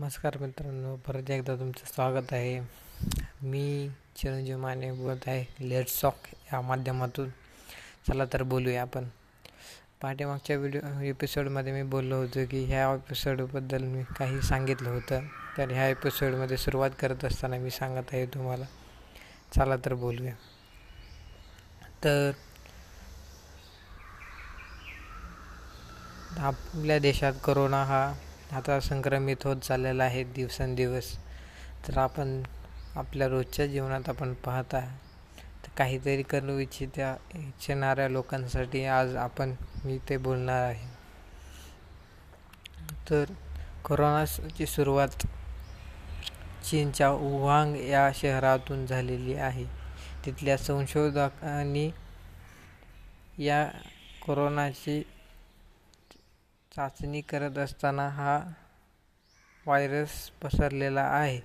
नमस्कार मित्रांनो परत एकदा तुमचं स्वागत आहे. मी चिरंजीव माने बोलत आहे. लेट सॉक या माध्यमातून. चला तर बोलूया आपण. पाठीमागच्या व्हिडिओ एपिसोडमध्ये मी बोललो होतो की ह्या एपिसोडबद्दल मी काही सांगितलं होतं. तर ह्या एपिसोडमध्ये सुरुवात करत असताना मी सांगत आहे तुम्हाला. चला तर बोलूया. तर आपल्या देशात कोरोना हा आता संक्रमित होत चाललेला आहे दिवसेंदिवस. तर आपण आपल्या रोजच्या जीवनात आपण पाहता तर काहीतरी करू इच्छित्या इच्छिणाऱ्या लोकांसाठी आज आपण मी ते बोलणार आहे. तर कोरोनाची सुरुवात चीनच्या वुहांग या शहरातून झालेली आहे. तिथल्या संशोधकांनी या कोरोनाची चाचणी करत असताना हा व्हायरस पसरलेला आहे.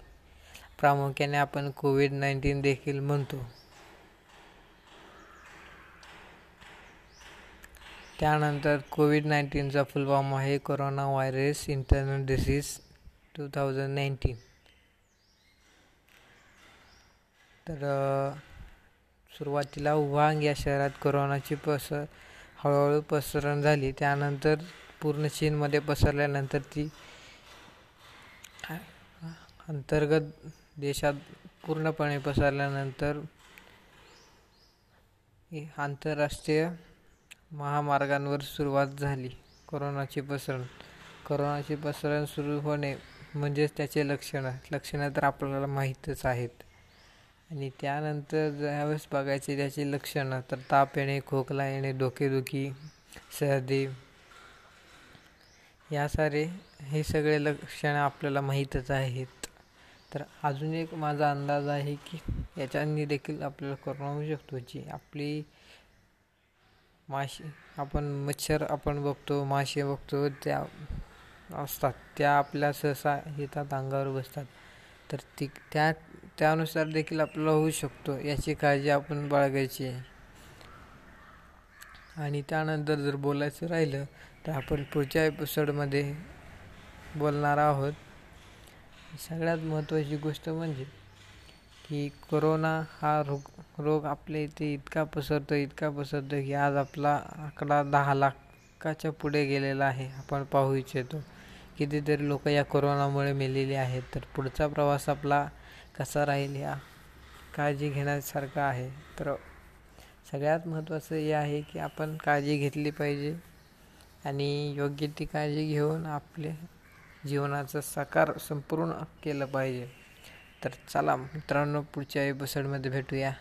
प्रामुख्याने आपण कोविड नाईन्टीन देखील म्हणतो. त्यानंतर कोविड नाईन्टीनचा फुलफॉर्म आहे corona virus internal disease two thousand nineteen तर सुरुवातीला वुहांग या शहरात कोरोनाची पसर हळूहळू पसरण झाली. त्यानंतर पूर्ण चीनमध्ये पसरल्यानंतर ती अंतर्गत देशात पूर्णपणे पसरल्यानंतर आंतरराष्ट्रीय महामार्गांवर सुरुवात झाली कोरोनाची पसरण. कोरोनाची पसरण सुरू होणे म्हणजेच त्याचे लक्षणं. लक्षणं तर आपल्याला माहीतच आहेत. आणि त्यानंतर ज्यावेळेस बघायचे त्याची लक्षणं तर ताप येणे खोकला येणे डोकेदुखी सर्दी या सारे हे सगळे लक्षणं आपल्याला माहीतच आहेत. तर अजून एक माझा अंदाज आहे की याच्यानी देखील आपल्याला कोरोना होऊ शकतो जी आपली माशी आपण मच्छर आपण बघतो मासे बघतो त्या असतात त्या आपल्या सहसा येतात अंगावर बसतात. तर ती त्या त्यानुसार देखील आपल्याला होऊ शकतो याची काळजी आपण बाळगायची आणि त्यानंतर जर बोलायचं राहिलं तर आपण पुढच्या एपिसोडमध्ये बोलणार आहोत. सगळ्यात महत्त्वाची गोष्ट म्हणजे की कोरोना हा रोग रोग आपल्या इथे इतका पसरतो इतका पसरतो की आज आपला आकडा दहा लाखाच्या पुढे गेलेला आहे. आपण पाहू इच्छितो. कितीतरी लोक या कोरोनामुळे मेलेली आहेत. तर पुढचा प्रवास आपला कसा राहील या काळजी घेण्यासारखा आहे. तर सगळ्यात महत्त्वाचं हे आहे की आपण काळजी घेतली पाहिजे. आणि योग्य ती काळजी घेऊन आपले जीवनाचं साकार संपूर्ण केलं पाहिजे. तर चला मित्रांनो पुढच्या एपिसोडमध्ये भेटूया.